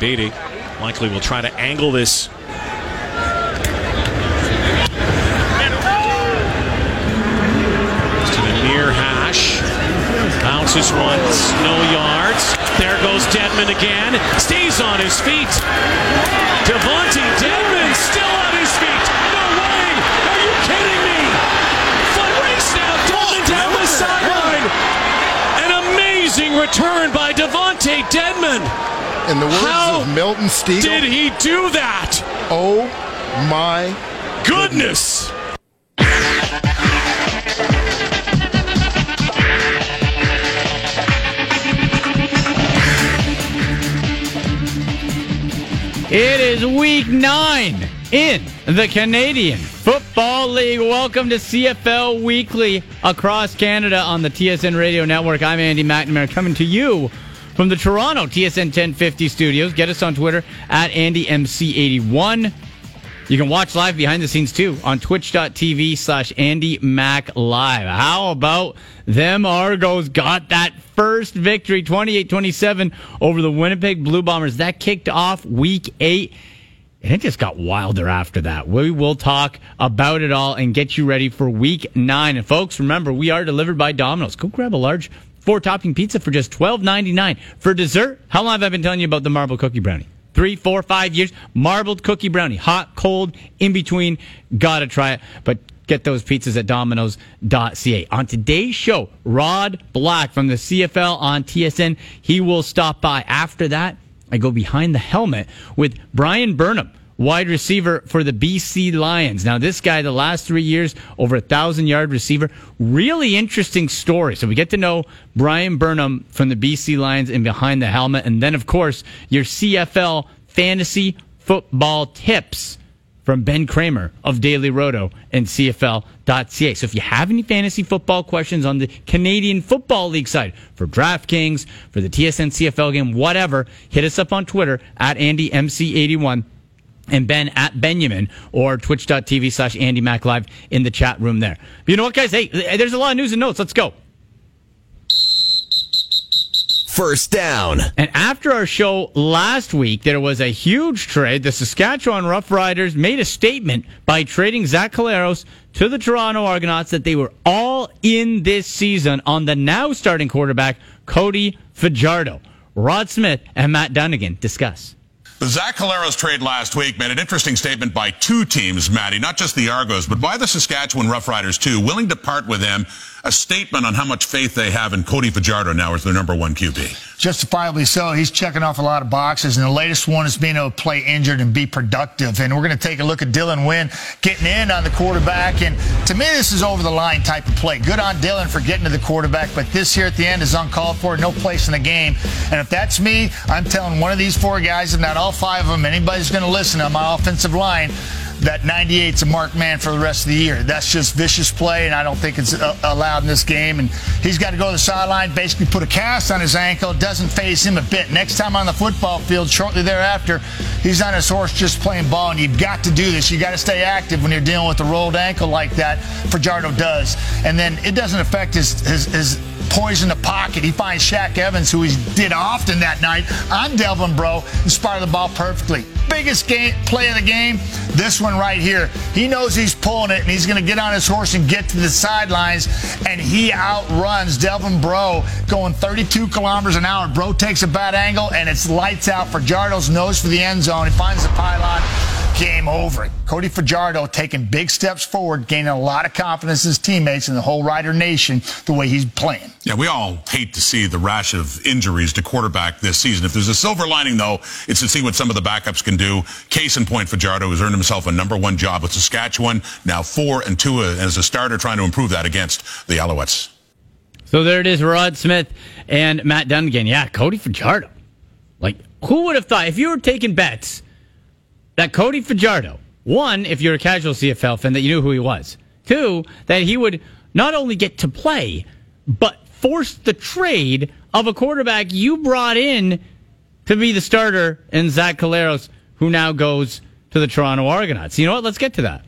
Beatty. Likely will try to angle this. To the near hash. Bounces once, no yards. There goes Dedmon again. Stays on his feet. Devontae Dedmon still on his feet. No way! Are you kidding me? Foot race now. Dedmon down the sideline. An amazing return by Devontae Dedmon. In the words How of Milton Stegall, Did he do that? oh my Goodness. It is week nine in the Canadian Football League. Welcome to CFL Weekly across Canada on the TSN Radio Network. I'm Andy McNamara coming to you from the Toronto TSN 1050 studios. Get us on Twitter at AndyMC81. You can watch live behind the scenes too on twitch.tv slash Andy. How about them Argos got that first victory 28 27 over the Winnipeg Blue Bombers? That kicked off week eight. And it just got wilder after that. We will talk about it all and get you ready for week nine. And folks, remember, we are delivered by Domino's. Go grab a large four topping pizza for just twelve ninety nine. For dessert, how long have I been telling you about the marble cookie brownie? Three, four, five years. Marbled cookie brownie. Hot, cold, in between. Gotta try it. But get those pizzas at domino's.ca. On today's show, Rod Black from the CFL on TSN. He will stop by. After that, I go behind the helmet with Bryan Burnham, wide receiver for the BC Lions. Now, this guy, the last three years, over a thousand yard receiver. Really interesting story. So we get to know Bryan Burnham from the BC Lions and behind the helmet. And then, of course, your CFL fantasy football tips from Ben Kramer of Daily Roto and CFL.ca. So if you have any fantasy football questions on the Canadian Football League side for DraftKings, for the TSN CFL game, whatever, hit us up on Twitter at AndyMC81 and Ben at Benjamin or twitch.tv slash Andy Mac Live in the chat room there. But you know what, guys? Hey, there's a lot of news and notes. Let's go. First down. And after our show last week, there was a huge trade. The Saskatchewan Roughriders made a statement by trading Zach Collaros to the Toronto Argonauts that they were all in this season on the now starting quarterback, Cody Fajardo. Rod Smith and Matt Dunnigan discuss. The Zach Collaros trade last week made an interesting statement by two teams, Matty, not just the Argos, but by the Saskatchewan Roughriders too, willing to part with them. A statement on how much faith they have in Cody Fajardo now as their number one QB. Justifiably so. He's checking off a lot of boxes, and the latest one is being able to play injured and be productive. And we're going to take a look at Dylan Wynn getting in on the quarterback. And to me, this is over the line type of play. Good on Dylan for getting to the quarterback, but this here at the end is uncalled for. No place in the game. And if that's me, I'm telling one of these four guys, if not all five of them, anybody's going to listen on my offensive line that 98's a marked man for the rest of the year. That's just vicious play, and I don't think it's uh, allowed in this game. And he's got to go to the sideline, basically put a cast on his ankle. It doesn't faze him a bit. Next time on the football field, shortly thereafter, he's on his horse just playing ball. And you've got to do this. You got to stay active when you're dealing with a rolled ankle like that. Fajardo does, and then it doesn't affect his his, his poise in the pocket. He finds Shaq Evans, who he did often that night, on Delvin Breaux, and spotted the ball perfectly. Biggest game, play of the game, this one right here. He knows he's pulling it, and he's going to get on his horse and get to the sidelines, and he outruns Delvin Breaux going 32 kilometers an hour. Breaux takes a bad angle, and it's lights out Fajardo's nose for the end zone. He finds the pylon. Game over. Cody Fajardo taking big steps forward, gaining a lot of confidence in his teammates and the whole Rider Nation the way he's playing. Yeah, we all hate to see the rash of injuries to quarterback this season. If there's a silver lining, though, it's to see what some of the backups can do. Case in point, Fajardo has earned himself a number one job with Saskatchewan, now four and two as a starter, trying to improve that against the Alouettes. So there it is, Rod Smith and Matt Dunnigan. Yeah, Cody Fajardo. Like, who would have thought if you were taking bets that Cody Fajardo, one, if you're a casual CFL fan, that you knew who he was. Two, that he would not only get to play, but force the trade of a quarterback you brought in to be the starter in Zach Collaros, who now goes to the Toronto Argonauts. You know what? Let's get to that.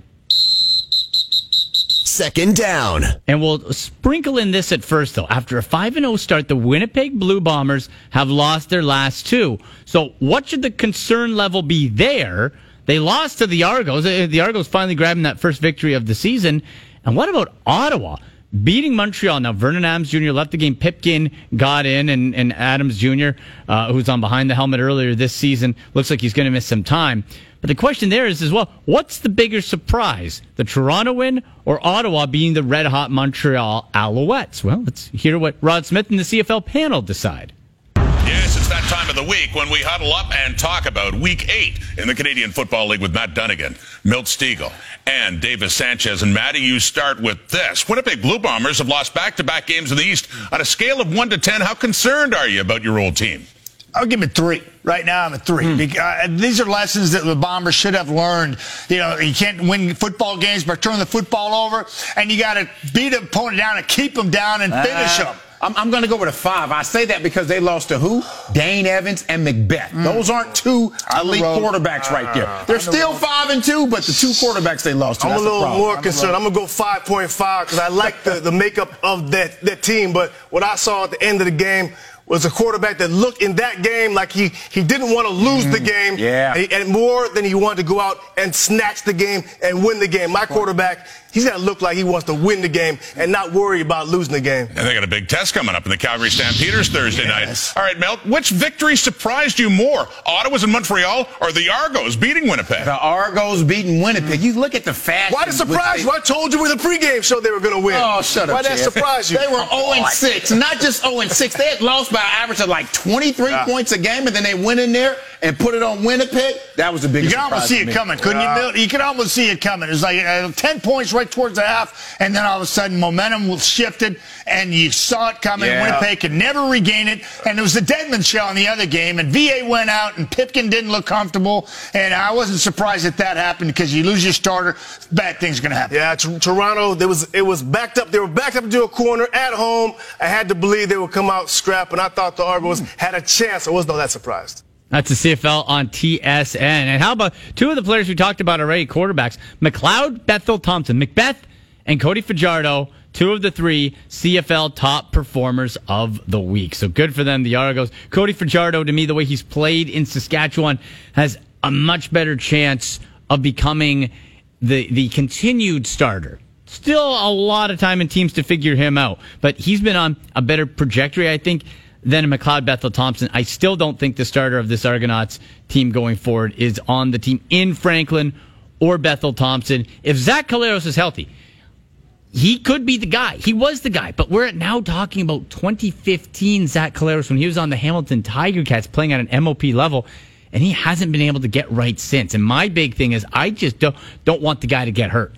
Second down. And we'll sprinkle in this at first, though. After a 5 0 start, the Winnipeg Blue Bombers have lost their last two. So, what should the concern level be there? They lost to the Argos. Uh, The Argos finally grabbing that first victory of the season. And what about Ottawa? Beating Montreal. Now, Vernon Adams Jr. left the game. Pipkin got in, and, and Adams Jr., uh, who's on behind the helmet earlier this season, looks like he's going to miss some time. But the question there is as well, what's the bigger surprise? The Toronto win or Ottawa being the red hot Montreal Alouettes? Well, let's hear what Rod Smith and the CFL panel decide. Yes, it's that time of the week when we huddle up and talk about week eight in the Canadian Football League with Matt Dunnigan, Milt Stegall, and Davis Sanchez. And Matty, you start with this. Winnipeg Blue Bombers have lost back to back games in the East. On a scale of 1 to 10, how concerned are you about your old team? I'll give it three. Right now, I'm a three. Because, uh, these are lessons that the Bombers should have learned. You know, you can't win football games by turning the football over, and you got to beat an opponent down and keep them down and finish Uh, them. I'm, I'm going to go with a five. I say that because they lost to who? Dane Evans and Macbeth. Those aren't two On the elite road. quarterbacks right there. They're still five and two, but the two quarterbacks they lost to. I'm a that's little problem. more concerned. I'm gonna go 5.5 because I like the, the makeup of that, that team. But what I saw at the end of the game was a quarterback that looked in that game like he, he didn't want to lose the mm, game. Yeah. And, and more than he wanted to go out and snatch the game and win the game. My quarterback, he's got to look like he wants to win the game and not worry about losing the game. And they got a big test coming up in the Calgary Stampeders Thursday night. All right, Mel, which victory surprised you more? Ottawa's and Montreal or the Argos beating Winnipeg? The Argos beating Winnipeg. You look at the fashion. Why the surprise which you? I told you with the pregame show they were going to win. Oh, shut up. Why that surprise you? They were 0 and 6. Not just 0 and 6. They had lost by an average of like 23 Yeah. points a game, and then they went in there and put it on Winnipeg. That was the You biggest can almost see it coming, couldn't you, Milt? You could almost see it coming. It was like uh, 10 points right towards the half, and then all of a sudden momentum was shifted, and you saw it coming. Yeah. Winnipeg could never regain it, and it was the Dedmon show in the other game, and VA went out, and Pipkin didn't look comfortable, and I wasn't surprised that that happened because you lose your starter, bad things going to happen. Yeah, T- Toronto. There was it was backed up. They were backed up to a corner at home. I had to believe they would come out scrap, and I thought the Argos hmm. had a chance. I wasn't all that surprised. That's the CFL on TSN. And how about two of the players we talked about already, quarterbacks, McLeod, Bethel Thompson, Macbeth, and Cody Fajardo, two of the three CFL top performers of the week. So good for them, the Argos. Cody Fajardo, to me, the way he's played in Saskatchewan, has a much better chance of becoming the the continued starter. Still a lot of time in teams to figure him out, but he's been on a better trajectory, I think, than McLeod Bethel Thompson. I still don't think the starter of this Argonauts team going forward is on the team in Franklin or Bethel Thompson. If Zach Collaros is healthy, he could be the guy. He was the guy, but we're now talking about 2015 Zach Collaros when he was on the Hamilton Tiger Cats playing at an MOP level, and he hasn't been able to get right since. And my big thing is I just don't, don't want the guy to get hurt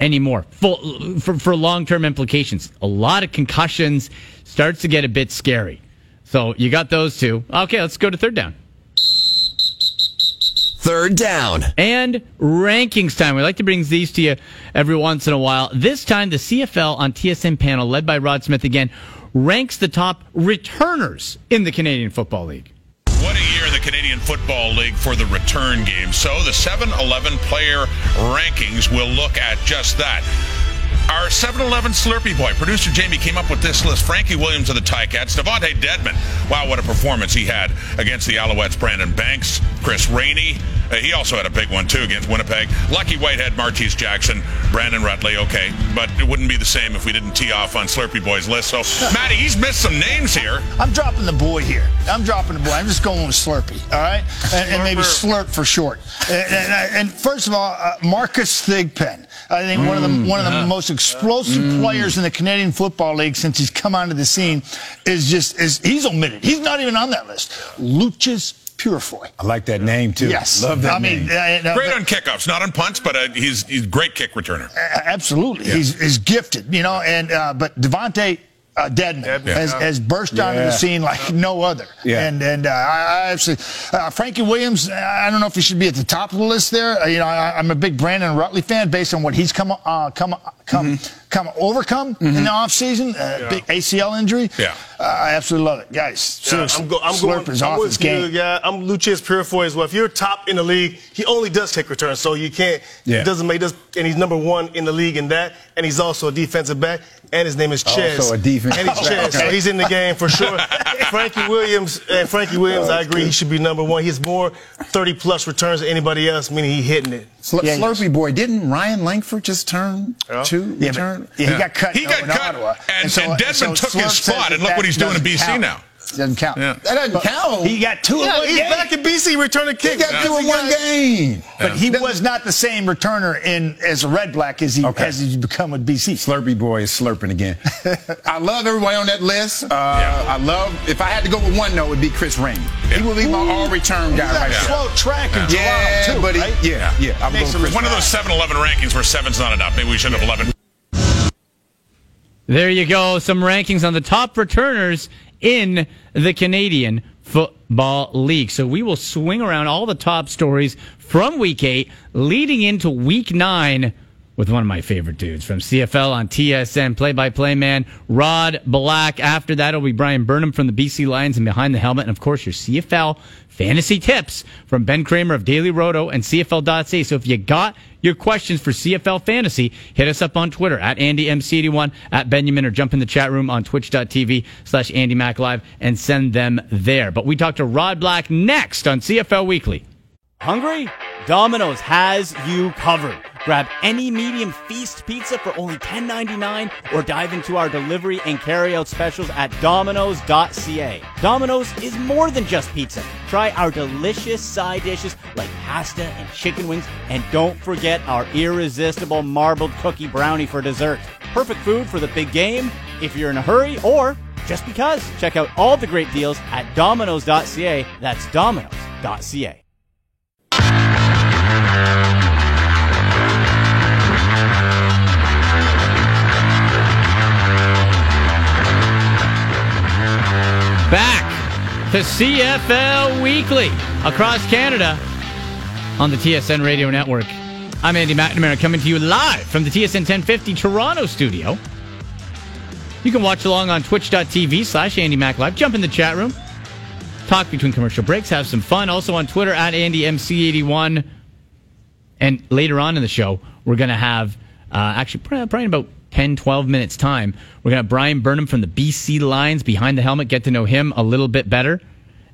anymore Full, for, for long-term implications. A lot of concussions starts to get a bit scary. So you got those two. Okay, let's go to third down. Third down. And rankings time. We like to bring these to you every once in a while. This time, the CFL on TSN panel, led by Rod Smith again, ranks the top returners in the Canadian Football League. Canadian Football League for the return game. So the 7 11 player rankings will look at just that. Our 7 Eleven Slurpee boy, producer Jamie, came up with this list. Frankie Williams of the Ticats, Devontae Dedmon. Wow, what a performance he had against the Alouettes. Brandon Banks, Chris Rainey. Uh, he also had a big one, too, against Winnipeg. Lucky Whitehead, Martise Jackson, Brandon Rutley. Okay, but it wouldn't be the same if we didn't tee off on Slurpee Boy's list. So, Matty, he's missed some names here. I'm dropping the boy here. I'm dropping the boy. I'm just going with Slurpee, all right? And, and maybe Slurp for short. And, and, and first of all, uh, Marcus Thigpen. I think one of the one of the most explosive players in the Canadian Football League since he's come onto the scene is just is he's omitted. He's not even on that list. Loucheiz Purifoy. I like that name, too. Yes, Love that I mean, name. uh, uh, Great on kickoffs, not on punts, but uh, he's he's a great kick returner. Absolutely, he's, he's gifted, you know. And uh, but Devontae uh, Dedmon Dedmon, has, yeah. has burst onto the scene like no other. Yeah. And and uh, I, I actually uh, Frankie Williams. I don't know if he should be at the top of the list there. Uh, you know, I, I'm a big Brandon Rutley fan based on what he's come uh, come come. come overcome in the offseason. Uh, Big ACL injury. Yeah. Uh, I absolutely love it, guys. Yeah, Seriously, I'm, go, I'm Slurp going. is I'm off his you, game. I'm Loucheiz Purifoy as well. If you're top in the league, he only does take returns, so you can't. Yeah. He doesn't make this, and he's number one in the league in that, and he's also a defensive back, and his name is Ches. Also a defensive And he's back. Ches, so he's in the game for sure. Frankie Williams, and Frankie Williams, I agree, he should be number one. He has more 30 plus returns than anybody else, meaning he hitting it. Slur- Yeah, Slurpee boy, didn't Ryan Lankford just turn two? Yeah, return? but, yeah, he got cut He got in cut, Ottawa. and- and Desmond took his Slurp says spot, and look what he's doing in BC count. now. Doesn't count. Yeah. That doesn't But count. He got two in Yeah, one he's game. back in BC returning He kicks. got two in one game. But he was not the same returner in as a red black as he Okay. as he's become with BC. Slurpy boy is slurping again. I love everybody on that list. Uh, I love. If I had to go with one, though, it would be Chris Rainey. He would be my all-return guy He's right now. slow track in Yeah, Toronto too, but he, right? yeah, yeah. I would go Makes with Chris One of those 7-Eleven rankings where seven's not enough. Maybe we should have 11. There you go. Some rankings on the top returners in the Canadian Football League. So we will swing around all the top stories from week eight leading into week nine with one of my favorite dudes from CFL on TSN, play by play man, Rod Black. After that, it'll be Bryan Burnham from the BC Lions and behind the helmet. And of course, your CFL fantasy tips from Ben Kramer of Daily Roto and CFL.ca. So if you got your questions for CFL fantasy, hit us up on Twitter at AndyMC81, at Benjamin, or jump in the chat room on twitch.tv slash AndyMacLive and send them there. But we talk to Rod Black next on CFL Weekly. Hungry? Domino's has you covered. Grab any medium feast pizza for only $10.99 or dive into our delivery and carryout specials at domino's.ca. Domino's is more than just pizza. Try our delicious side dishes like pasta and chicken wings, and don't forget our irresistible marbled cookie brownie for dessert. Perfect food for the big game, if you're in a hurry, or just because. Check out all the great deals at domino's.ca. That's domino's.ca. Back to CFL Weekly across Canada on the TSN Radio Network. I'm Andy McNamara coming to you live from the TSN 1050 Toronto studio. You can watch along on twitch.tv slash Andy Mac Live. Jump in the chat room. Talk between commercial breaks. Have some fun. Also on Twitter at AndyMC81. And later on in the show, we're going to have, uh, actually, probably about 10, 12 minutes' time, we're going to have Bryan Burnham from the BC Lions behind the helmet, get to know him a little bit better.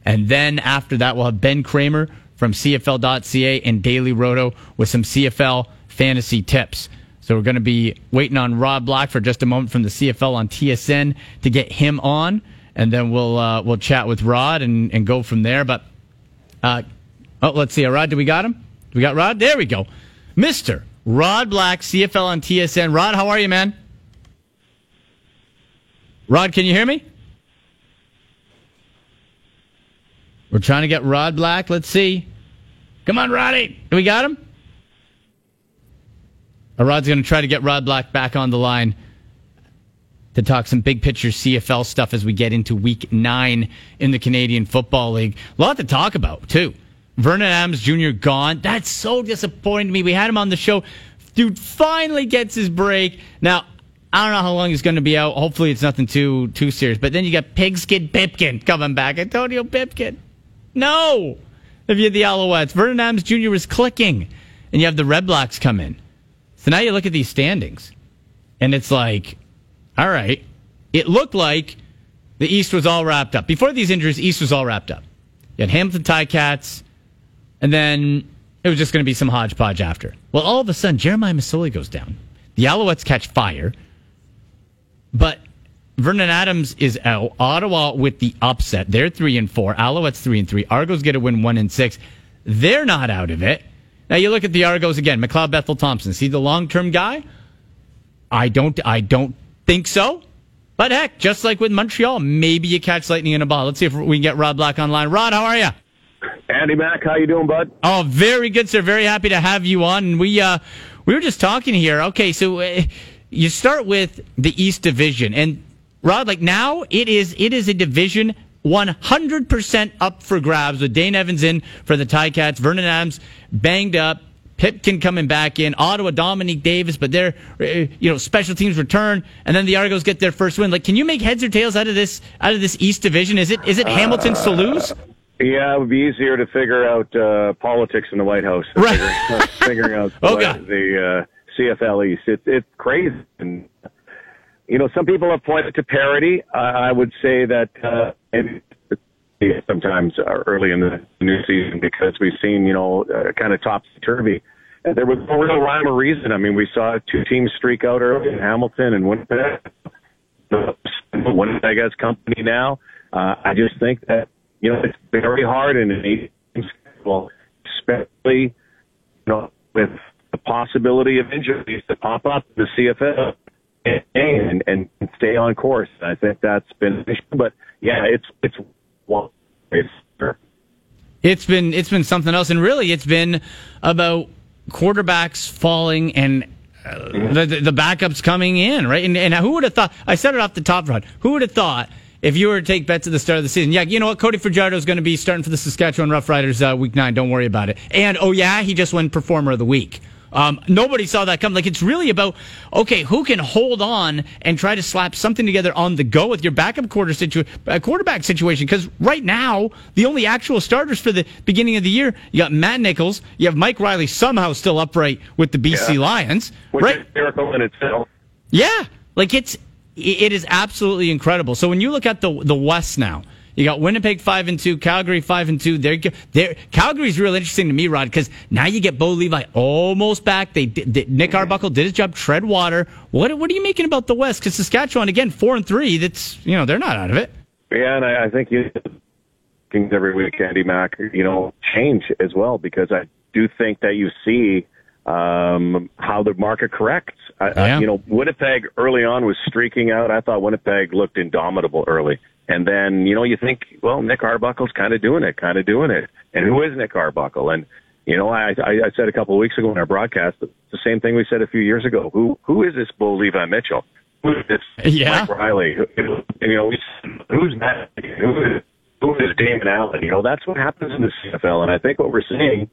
And then after that, we'll have Ben Kramer from CFL.ca and Daily Roto with some CFL fantasy tips. So we're going to be waiting on Rod Black for just a moment from the CFL on TSN to get him on, and then we'll uh, we'll chat with Rod and, and go from there. But uh, oh, let's see, Rod, do we got him? We got Rod? There we go, Mister Rod Black, CFL on TSN. Rod, how are you, man? Rod, can you hear me? We're trying to get Rod Black. Let's see. Come on, Roddy. Do we got him? Uh, Rod's going to try to get Rod Black back on the line to talk some big picture CFL stuff as we get into week nine in the Canadian Football League. A lot to talk about, too. Vernon Adams Jr. gone. That's so disappointing to me. We had him on the show. Dude finally gets his break. Now, I don't know how long he's going to be out. Hopefully, it's nothing too too serious. But then you got Pigskin Pipkin coming back. Antonio Pipkin. No! If you had the Alouettes, Vernon Adams Jr. was clicking. And you have the Red Blacks come in. So now you look at these standings, and it's like, all right, it looked like the East was all wrapped up. Before these injuries, East was all wrapped up. You had Hamilton Ticats, and then it was just going to be some hodgepodge after. Well, all of a sudden, Jeremiah Masoli goes down. The Alouettes catch fire, but Vernon Adams is out. Ottawa with the upset. They're three and four. Alouettes three and three. Argos get a win one and six. They're not out of it. Now you look at the Argos again. McLeod Bethel Thompson. See the long term guy? I don't. I don't think so. But heck, just like with Montreal, maybe you catch lightning in a ball. Let's see if we can get Rod Black online. Rod, how are you? Andy Mack, how you doing, bud? Oh, very good, sir. Very happy to have you on. We uh, we were just talking here. Okay, so uh, you start with the East Division, and Rod, like now it is it is a division 100% up for grabs with Dane Evans in for the Ticats, Vernon Adams banged up, Pipkin coming back in, Ottawa, Dominique Davis, but they're, uh, you know, special teams return, and then the Argos get their first win. Like, can you make heads or tails out of this out of this East Division? Is it is it Hamilton's to lose? Yeah, it would be easier to figure out uh, politics in the White House than Right. figuring, figuring out Oh, the, God. the uh, CFL East. It, it's crazy. And, you know, some people have pointed to parity. I I would say that uh, sometimes uh, early in the new season because we've seen, you know, uh, kind of topsy-turvy. And there was no real rhyme or reason. I mean, we saw two teams streak out early in Hamilton and Winnipeg. Winnipeg has company now. Uh, I just think that, you know, it's very hard in an eight schedule, especially, you know, with the possibility of injuries to pop up in the CFL and, and, and stay on course. I think that's been an issue. But yeah, it's, it's, well, it's, It's been it's been something else, and really, it's been about quarterbacks falling and uh, the, the the backups coming in, right? And, and who would have thought? I said it off the top, Rod. Who would have thought? If you were to take bets at the start of the season, yeah, you know what? Cody Fajardo is going to be starting for the Saskatchewan Roughriders uh, week nine. Don't worry about it. And oh yeah, he just won Performer of the Week. Um, nobody saw that come. Like it's really about okay, who can hold on and try to slap something together on the go with your backup quarter situ- uh, quarterback situation. Because right now, the only actual starters for the beginning of the year, you got Matt Nichols, you have Mike Reilly somehow still upright with the BC Yeah. Lions, which right? miracle in itself. Yeah, like it's it is absolutely incredible. So when you look at the the West now, you got Winnipeg five and two, Calgary five and two. They're they're Calgary's real interesting to me, Rod, because now you get Bo Levi almost back. They, they Nick Arbuckle did his job, tread water. What what are you making about the West? Because Saskatchewan again four and three. That's you know they're not out of it. Yeah, and I, I think you things every week, Andy Mack, you know, change as well because I do think that you see um, how the market corrects. I, I, you know, Winnipeg early on was streaking out. I thought Winnipeg looked indomitable early. And then, you know, you think, well, Nick Arbuckle's kind of doing it, kind of doing it. And who is Nick Arbuckle? And, you know, I, I, I said a couple of weeks ago in our broadcast, the same thing we said a few years ago. Who, who is this Bo Levi Mitchell? Who is this Yeah. Mike Reilly? Who- you know, who's Matt? Who is, who is Damon Allen? You know, that's what happens in the CFL. And I think what we're seeing,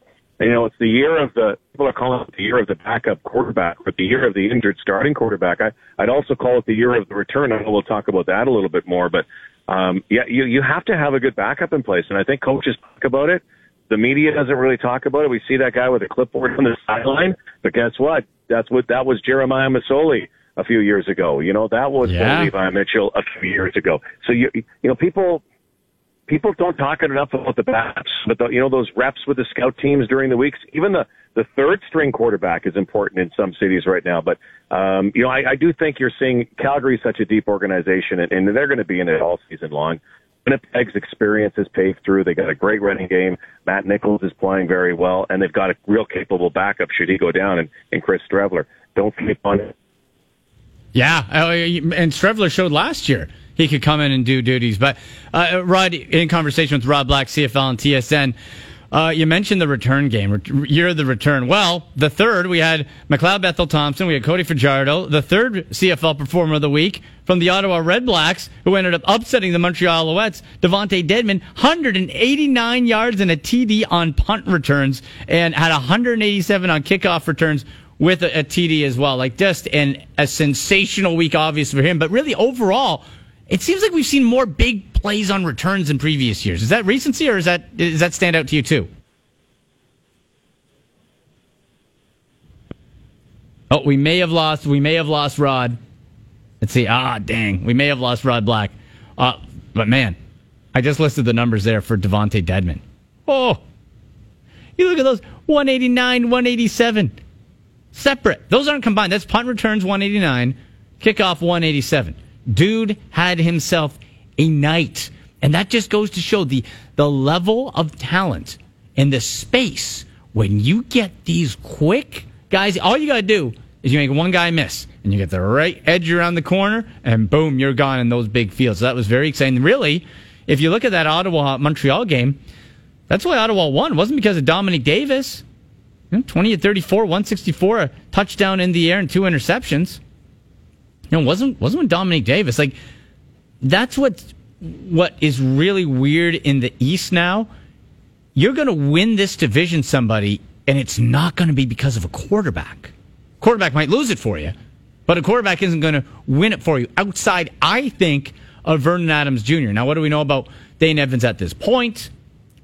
you know, it's the year of the, people are calling it the year of the backup quarterback, but the year of the injured starting quarterback. I, I'd also call it the year of the return. I know we'll talk about that a little bit more, but, um, yeah, you, you have to have a good backup in place. And I think coaches talk about it. The media doesn't really talk about it. We see that guy with a clipboard on the sideline, but guess what? That's what, that was Jeremiah Masoli a few years ago. You know, that was Yeah. Levi Mitchell a few years ago. So you, you know, people, people don't talk enough about the backups, but the, you know those reps with the scout teams during the weeks. Even the the third string quarterback is important in some cities right now. But um, you know, I, I do think you're seeing Calgary such a deep organization, and, and they're going to be in it all season long. Winnipeg's experience has paved through. They got a great running game. Matt Nichols is playing very well, and they've got a real capable backup should he go down, and, and Chris Streveler. Don't sleep on it. Yeah, uh, and Streveler showed last year he could come in and do duties. But uh, Rod, in conversation with Rod Black, CFL and TSN, uh, you mentioned the return game, year of the return. Well, the third we had McLeod Bethel Thompson, we had Cody Fajardo, the third CFL Performer of the Week from the Ottawa Red Blacks, who ended up upsetting the Montreal Alouettes. Devontae Dedmon, 189 yards and a TD on punt returns, and had 187 on kickoff returns with a, a TD as well. Like just an a sensational week, obvious for him. But really, overall, it seems like we've seen more big plays on returns in previous years. Is that recency, or is that does that stand out to you too? Oh, we may have lost. We may have lost Rod. Let's see. Ah, dang. We may have lost Rod Black. Uh, but man, I just listed the numbers there for Devonte Dedmon. Oh, you look at those 189, 187 separate. Those aren't combined. That's punt returns 189, kickoff 187. Dude had himself a night. And that just goes to show the the level of talent and the space when you get these quick guys, all you got to do is you make one guy miss and you get the right edge around the corner and boom, you're gone in those big fields. So that was very exciting. Really, if you look at that Ottawa Montreal game, that's why Ottawa won. It wasn't because of Dominique Davis. 20 to 34, 164, a touchdown in the air and two interceptions. You know, wasn't wasn't with Dominique Davis. Like that's what what is really weird in the East now. You're going to win this division somebody and it's not going to be because of a quarterback. Quarterback might lose it for you, but a quarterback isn't going to win it for you outside, I think, of Vernon Adams Jr. Now, what do we know about Dane Evans at this point?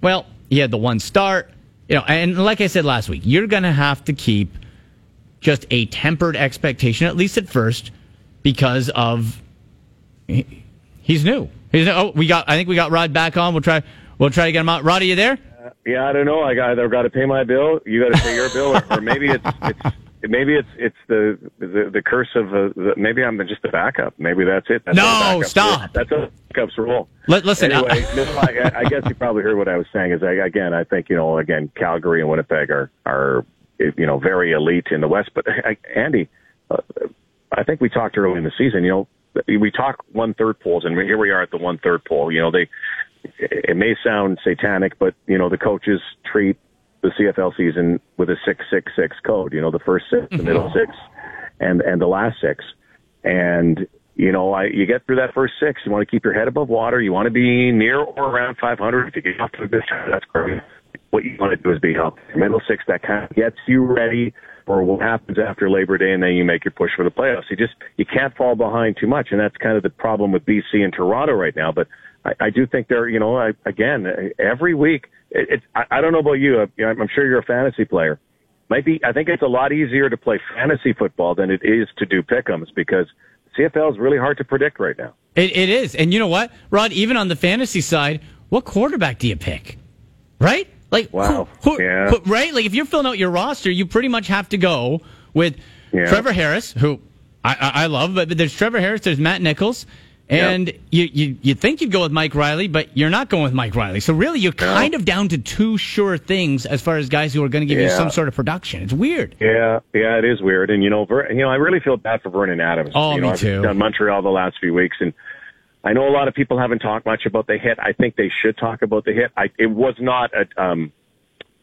Well, he had the one start, you know, and like I said last week, you're going to have to keep just a tempered expectation, at least at first, because of he- he's new. He's oh, we got. I think we got Rod back on. We'll try. We'll try to get him out. Rod, are you there? Yeah, I don't know. I got either got to pay my bill, you got to pay your bill, or, or maybe it's it's maybe it's it's the the, the curse of uh, the, maybe I'm just a backup. Maybe that's it. That's No, stop. That's a backup's role. Li- listen, uh, Anyway, I, I guess you probably heard what I was saying. Is I, again, I think you know, again, Calgary and Winnipeg are are you know very elite in the West. But I, Andy, uh, I think we talked early in the season. You know, we talk one third polls, and here we are at the one third poll. You know, they it may sound satanic, but you know the coaches treat the CFL season with a six six six code. You know, the first six, the middle mm-hmm. six, and and the last six. And you know, I you get through that first six. You want to keep your head above water. You want to be near or around 500. If you get off to a good start, that's great. What you want to do is be healthy. Middle six that kind of gets you ready for what happens after Labor Day, and then you make your push for the playoffs. You just you can't fall behind too much, and that's kind of the problem with BC and Toronto right now. But I, I do think they're, you know, I, again, every week. It, it's I, I don't know about you. I'm sure you're a fantasy player. Might be. I think it's a lot easier to play fantasy football than it is to do pick'ems because CFL is really hard to predict right now. It, it is. And you know what, Rod? Even on the fantasy side, what quarterback do you pick? Right? Like, Wow. who- who- Yeah. who- right? Like, if you're filling out your roster, you pretty much have to go with Yeah. Trevor Harris, who I, I, I love, but, but there's Trevor Harris, there's Matt Nichols. And you, you you think you'd go with Mike Reilly, but you're not going with Mike Reilly. So really, you're kind of down to two sure things as far as guys who are going to give you some sort of production. It's weird. Yeah, yeah, it is weird, and you know, Ver, you know, I really feel bad for Vernon Adams. Oh, you know, me I've too. done Montreal the last few weeks, and I know a lot of people haven't talked much about the hit. I think they should talk about the hit. I, it was not a, um,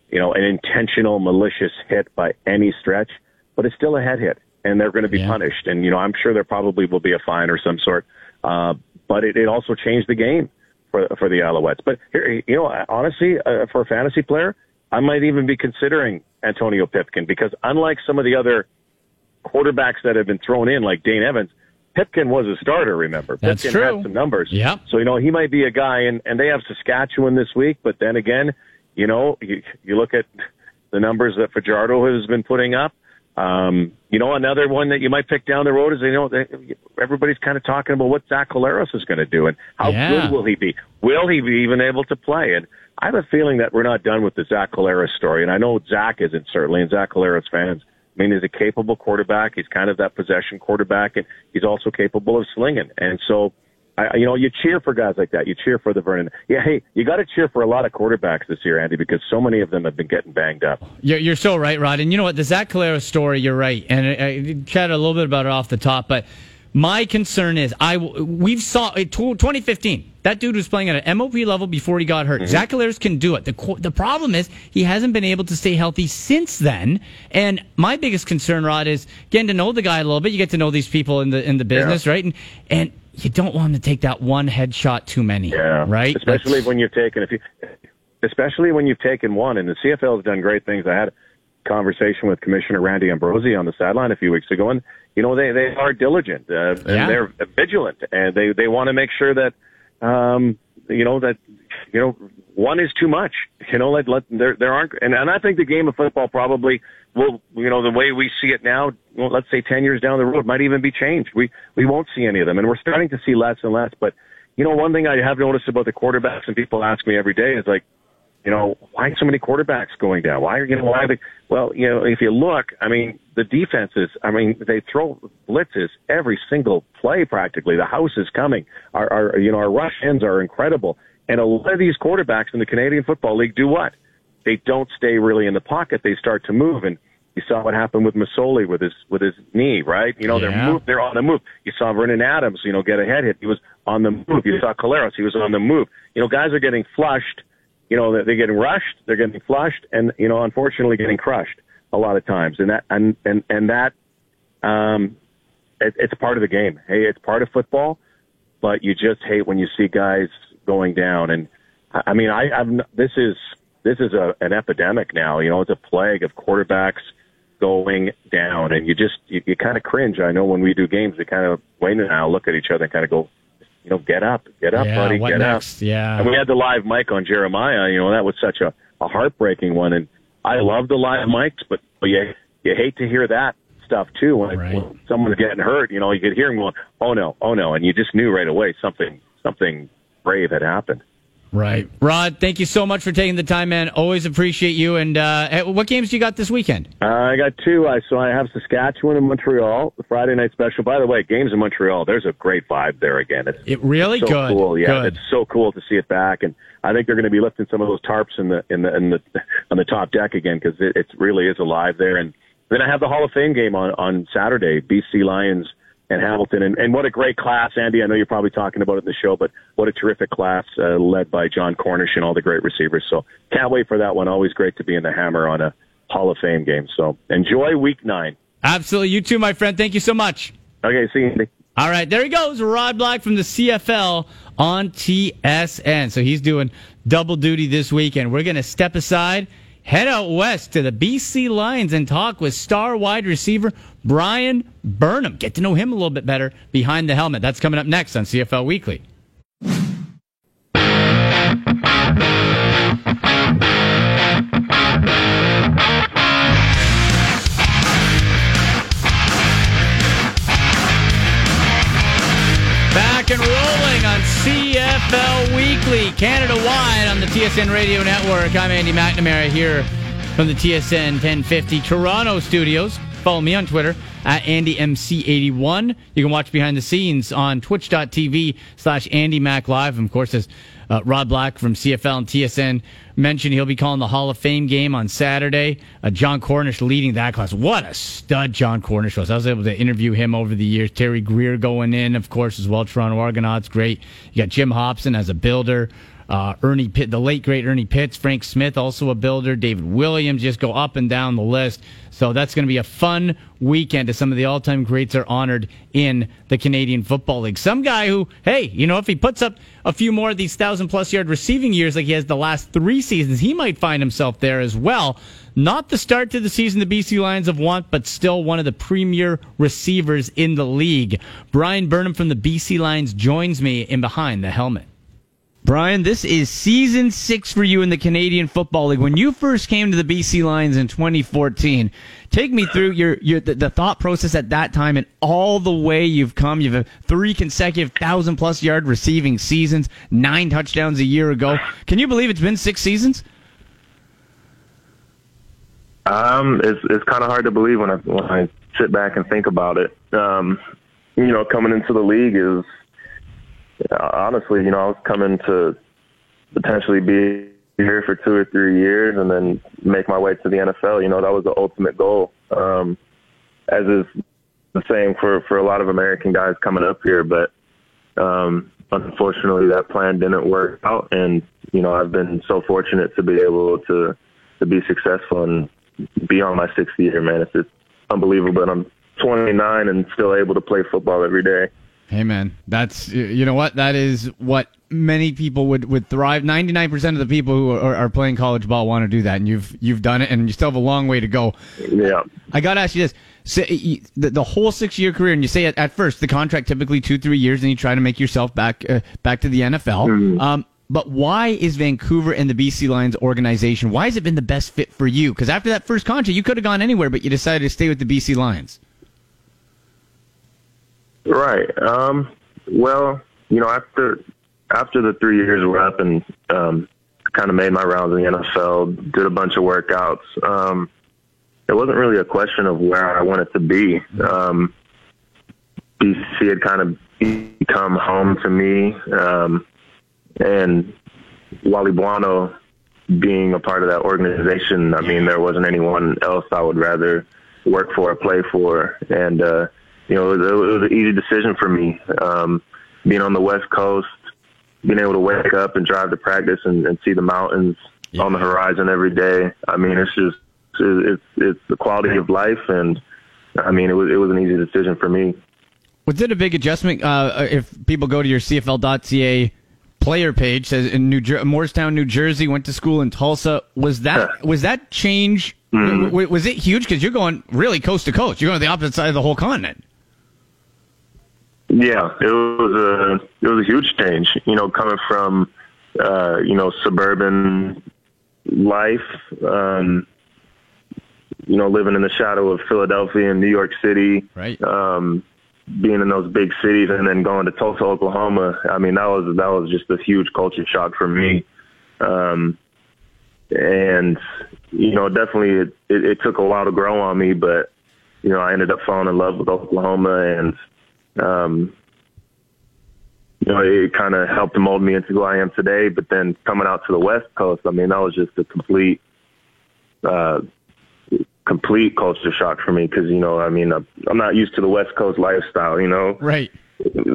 you know, an intentional malicious hit by any stretch, but it's still a head hit, and they're going to be Yeah. punished. And you know, I'm sure there probably will be a fine or some sort. Uh, but it, it also changed the game for for the Alouettes. But here, you know, honestly, uh, for a fantasy player, I might even be considering Antonio Pipkin because unlike some of the other quarterbacks that have been thrown in, like Dane Evans, Pipkin was a starter. Remember, That's Pipkin true. had some numbers. Yep. So you know he might be a guy, and and they have Saskatchewan this week. But then again, you know, you, you look at the numbers that Fajardo has been putting up. Um, you know, another one that you might pick down the road is you know everybody's kind of talking about what Zach Collaros is going to do and how Yeah. good will he be? Will he be even able to play? And I have a feeling that we're not done with the Zach Collaros story, and I know Zach isn't certainly, and Zach Collaros fans. I mean, he's a capable quarterback. He's kind of that possession quarterback, and he's also capable of slinging. And so, I, you know, you cheer for guys like that. You cheer for the Vernon. Yeah, hey, you got to cheer for a lot of quarterbacks this year, Andy, because so many of them have been getting banged up. You're, you're so right, Rod. And you know what? The Zach Collaros story, you're right. And uh, I, I chatted a little bit about it off the top, but my concern is I we've saw eh, 2015. That dude was playing at an MOP level before he got hurt. Mm-hmm. Zach Collaros can do it. The the problem is he hasn't been able to stay healthy since then. And my biggest concern, Rod, is getting to know the guy a little bit. You get to know these people in the in the business, right? And and you don't want him to take that one headshot too many, Yeah, right? Especially That's- when you've taken if you, especially when you've taken one. And the CFL has done great things. I had conversation with Commissioner Randy Ambrosie on the sideline a few weeks ago, and you know they they are diligent uh, Yeah. and they're vigilant, and they they want to make sure that um, you know that you know one is too much. You know, let let there there aren't, and and I think the game of football probably will you know the way we see it now. Well, let's say ten years down the road might even be changed. We we won't see any of them, and we're starting to see less and less. But you know, one thing I have noticed about the quarterbacks, and people ask me every day, is like, you know, why so many quarterbacks going down? Why are you know why? They, well, you know, if you look, I mean, the defenses, I mean, they throw blitzes every single play practically. The house is coming. Our, our you know, our rush ends are incredible, and a lot of these quarterbacks in the Canadian Football League do what? They don't stay really in the pocket. They start to move, and you saw what happened with Masoli with his with his knee, right? You know, Yeah. they're move, they're on the move. You saw Vernon Adams, you know, get a head hit. He was on the move. You saw Collaros, he was on the move. You know, guys are getting flushed. You know, they're getting rushed, they're getting flushed, and you know, unfortunately, getting crushed a lot of times. And that and and and that, um, it, it's part of the game. Hey, it's part of football, but you just hate when you see guys going down. And I I mean, I, I've this is this is a an epidemic now. You know, it's a plague of quarterbacks going down, and you just you, you kind of cringe. I know when we do games, we kind of Wayne and I look at each other and kind of go, you know, get up, get up, Yeah, buddy, get next? up. Yeah. And we had the live mic on Jeremiah. You know, that was such a, a heartbreaking one, and I love the live mics, but you you hate to hear that stuff too when, Right. when someone's getting hurt. You know, you could hear him going, "Oh no, oh no," and you just knew right away something something brave had happened. Right. Rod, thank you so much for taking the time, man. Always appreciate you. And uh, eh, what games do you got this weekend? Uh, I got two. I so I have Saskatchewan and Montreal, the Friday night special. By the way, games in Montreal, there's a great vibe there again. It's It really so good. cool. Yeah, Good. it's so cool to see it back, and I think they're going to be lifting some of those tarps in the in the in the on the top deck again because it, it really is alive there. And then I have the Hall of Fame game on on Saturday, BC Lions and Hamilton, and, and what a great class, Andy. I know you're probably talking about it in the show, but what a terrific class uh, led by Jon Cornish and all the great receivers. So can't wait for that one. Always great to be in the Hammer on a Hall of Fame game. So enjoy Week Nine. Absolutely. You too, my friend. Thank you so much. Okay, see you. Andy. All right, there he goes, Rod Black from the CFL on TSN. So he's doing double duty this weekend. We're going to step aside, head out west to the BC Lions and talk with star wide receiver Bryan Burnham. Get to know him a little bit better behind the helmet. That's coming up next on CFL Weekly. CFL Weekly, Canada wide on the TSN Radio Network. I'm Andy McNamara here from the TSN 1050 Toronto studios. Follow me on Twitter at AndyMC81. You can watch behind the scenes on twitch.tv slash Andy Mac Live. And of course, as uh, Rod Black from CFL and TSN mentioned, he'll be calling the Hall of Fame game on Saturday. Uh, Jon Cornish leading that class. What a stud Jon Cornish was. I was able to interview him over the years. Terry Greer going in, of course, as well. Toronto Argonauts, great. You got Jim Hopson as a builder. Uh, Ernie Pitt, the late great Ernie Pitts, Frank Smith, also a builder, David Williams, just go up and down the list. So that's going to be a fun weekend as some of the all time greats are honored in the Canadian Football League. Some guy who, hey, you know, if he puts up a few more of these thousand plus yard receiving years like he has the last three seasons, he might find himself there as well. Not the start to the season the BC Lions have want, but still one of the premier receivers in the league. Bryan Burnham from the BC Lions joins me in behind the helmet. Bryan, this is season six for you in the Canadian Football League. When you first came to the BC Lions in 2014, take me through your, your the, the thought process at that time and all the way you've come. You've had three consecutive thousand plus yard receiving seasons, nine touchdowns a year ago. Can you believe it's been six seasons? Um, it's it's kind of hard to believe when I when I sit back and think about it. Um, you know, coming into the league is honestly, you know, I was coming to potentially be here for two or three years and then make my way to the NFL. You know, that was the ultimate goal. Um, as is the same for for a lot of American guys coming up here, but um, unfortunately, that plan didn't work out. And you know, I've been so fortunate to be able to to be successful and be on my sixth year, man. It's, it's unbelievable. But I'm 29 and still able to play football every day. Hey man, that's you know what that is what many people would would thrive. Ninety nine percent of the people who are, are playing college ball want to do that, and you've you've done it, and you still have a long way to go. Yeah. I got to ask you this: say, the, the whole six year career, and you say at, at first the contract typically two three years, and you try to make yourself back uh, back to the NFL. Um, but why is Vancouver and the BC Lions organization? Why has it been the best fit for you? Because after that first contract, you could have gone anywhere, but you decided to stay with the BC Lions. Right. Um, well, you know, after after the three years were up and um, kind of made my rounds in the NFL, did a bunch of workouts. Um, it wasn't really a question of where I wanted to be. Um, BC had kind of become home to me, um, and Wally Buono being a part of that organization. I mean, there wasn't anyone else I would rather work for or play for, and uh, you know, it was, it was an easy decision for me. Um, being on the West Coast, being able to wake up and drive to practice and, and see the mountains on the horizon every day. I mean, it's just it's it's the quality of life, and I mean, it was it was an easy decision for me. Was it a big adjustment uh, if people go to your CFL.ca player page says in New Jer- Morristown, New Jersey, went to school in Tulsa. Was that was that change? Mhm. was it huge? Because you're going really coast to coast. You're going to the opposite side of the whole continent. Yeah, it was a it was a huge change. You know, coming from uh, you know suburban life, um, you know, living in the shadow of Philadelphia and New York City, right? Um, being in those big cities and then going to Tulsa, Oklahoma. I mean, that was that was just a huge culture shock for me. Um, and you know, definitely it, it, it took a while to grow on me, but you know, I ended up falling in love with Oklahoma and um, you know, it kind of helped mold me into who I am today. But then coming out to the West Coast, I mean, that was just a complete, uh, complete culture shock for me because you know, I mean, I'm I'm not used to the West Coast lifestyle. You know, right?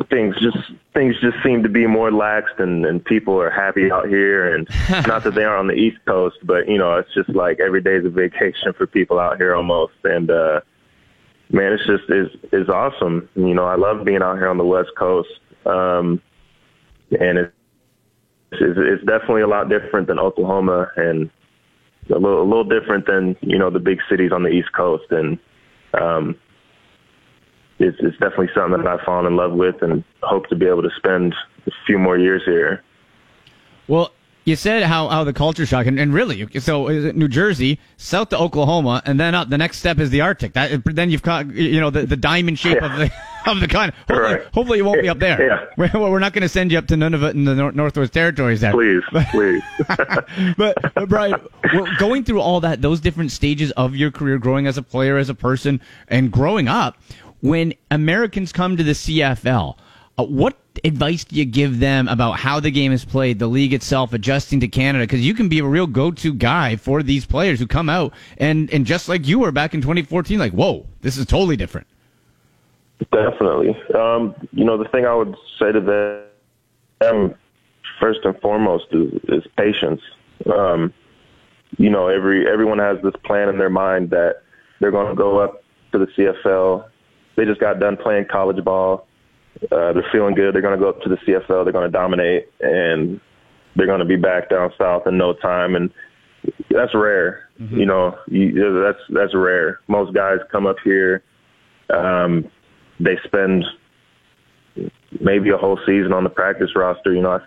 Things just things just seem to be more laxed, and and people are happy out here. And not that they are on the East Coast, but you know, it's just like every day's a vacation for people out here almost. And uh, man, it's just is is awesome. You know, I love being out here on the West Coast, um, and it's, it's it's definitely a lot different than Oklahoma, and a little a little different than you know the big cities on the East Coast, and um, it's it's definitely something that I've fallen in love with, and hope to be able to spend a few more years here. Well, you said how, how the culture shock, and, and really, so is it New Jersey, south to Oklahoma, and then up. The next step is the Arctic. That, then you've got you know the, the diamond shape of the of the continent. Hopefully, hopefully you won't be up there. Yeah. We're, we're not going to send you up to Nunavut in the Nor- Northwest Territories. There, please, please. but, but Bryan, well, going through all that, those different stages of your career, growing as a player, as a person, and growing up, when Americans come to the CFL, uh, what advice do you give them about how the game is played, the league itself, adjusting to Canada? Because you can be a real go-to guy for these players who come out and and just like you were back in 2014, like, whoa, this is totally different. Definitely. Um, you know, the thing I would say to them first and foremost is, is patience. Um, you know, every everyone has this plan in their mind that they're going to go up to the CFL. They just got done playing college ball. Uh, they're feeling good. They're going to go up to the CFL. They're going to dominate, and they're going to be back down south in no time. And that's rare. You know, you, that's that's rare. Most guys come up here. Um, they spend maybe a whole season on the practice roster. You know, I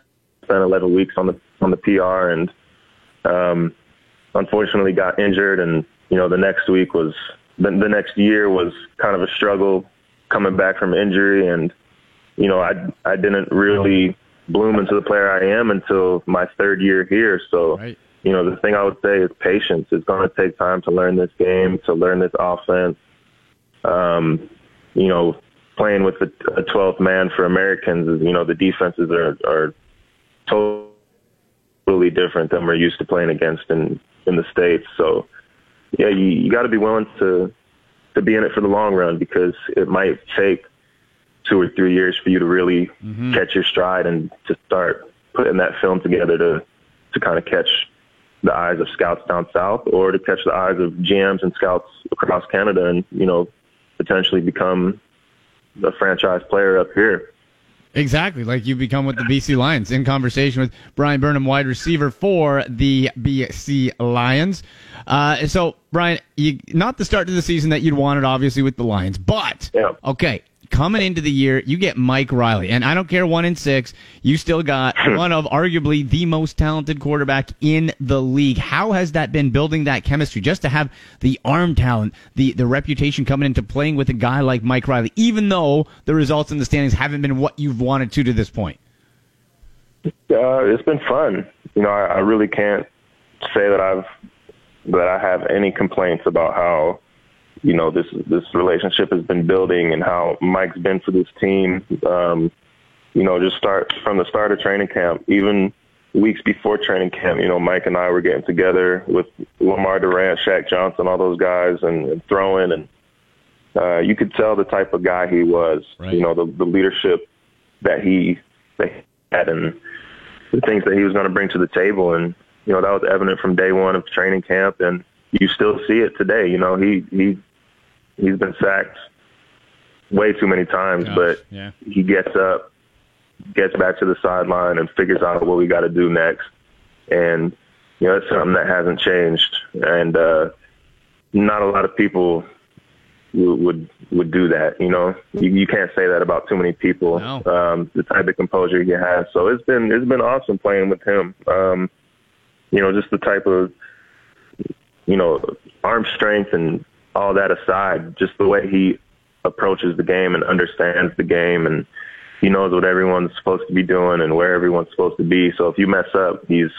spent 11 weeks on the on the PR, and um, unfortunately got injured. And you know, the next week was the, the next year was kind of a struggle coming back from injury, and you know, I I didn't really bloom into the player I am until my third year here. So. You know, the thing I would say is patience. It's going to take time to learn this game, to learn this offense. Um, you know, playing with a, a 12th man for Americans is, you know, the defenses are, are totally different than we're used to playing against in, in the States. So, yeah, you, you got to be willing to, to be in it for the long run because it might take two or three years for you to really catch your stride and to start putting that film together to, to kind of catch the eyes of scouts down south or to catch the eyes of GMs and scouts across Canada and, you know, potentially become a franchise player up here. Exactly, like you become with the BC Lions. In conversation with Bryan Burnham, wide receiver for the BC Lions. Uh, so, Bryan, you, not the start to the season that you'd wanted, obviously, with the Lions, but okay, coming into the year, you get Mike Reilly, and I don't care one in six, you still got one of arguably the most talented quarterback in the league. How has that been building that chemistry? Just to have the arm talent, the the reputation coming into playing with a guy like Mike Reilly, even though the results in the standings haven't been what you've wanted to to this point. Uh, it's been fun. You know, I, I really can't say that I've that I have any complaints about how you know this this relationship has been building and how Mike's been for this team. Um, you know, just start from the start of training camp, even weeks before training camp. You know, Mike and I were getting together with Lemar Durant, Shaq Johnson, all those guys, and, and throwing, and uh, you could tell the type of guy he was. You know, the, the leadership that he that he had, and the things that he was going to bring to the table, and you know that was evident from day one of training camp, and you still see it today. You know, he he he's been sacked way too many times, but yeah. he gets up, gets back to the sideline and figures out what we got to do next. And you know, it's something that hasn't changed, and uh, not a lot of people would would, would do that. You know, you, you can't say that about too many people. No. Um, the type of composure he has. So it's been it's been awesome playing with him. Um, you know, just the type of you know arm strength and all that aside, just the way he approaches the game and understands the game and he knows what everyone's supposed to be doing and where everyone's supposed to be. So if you mess up, he's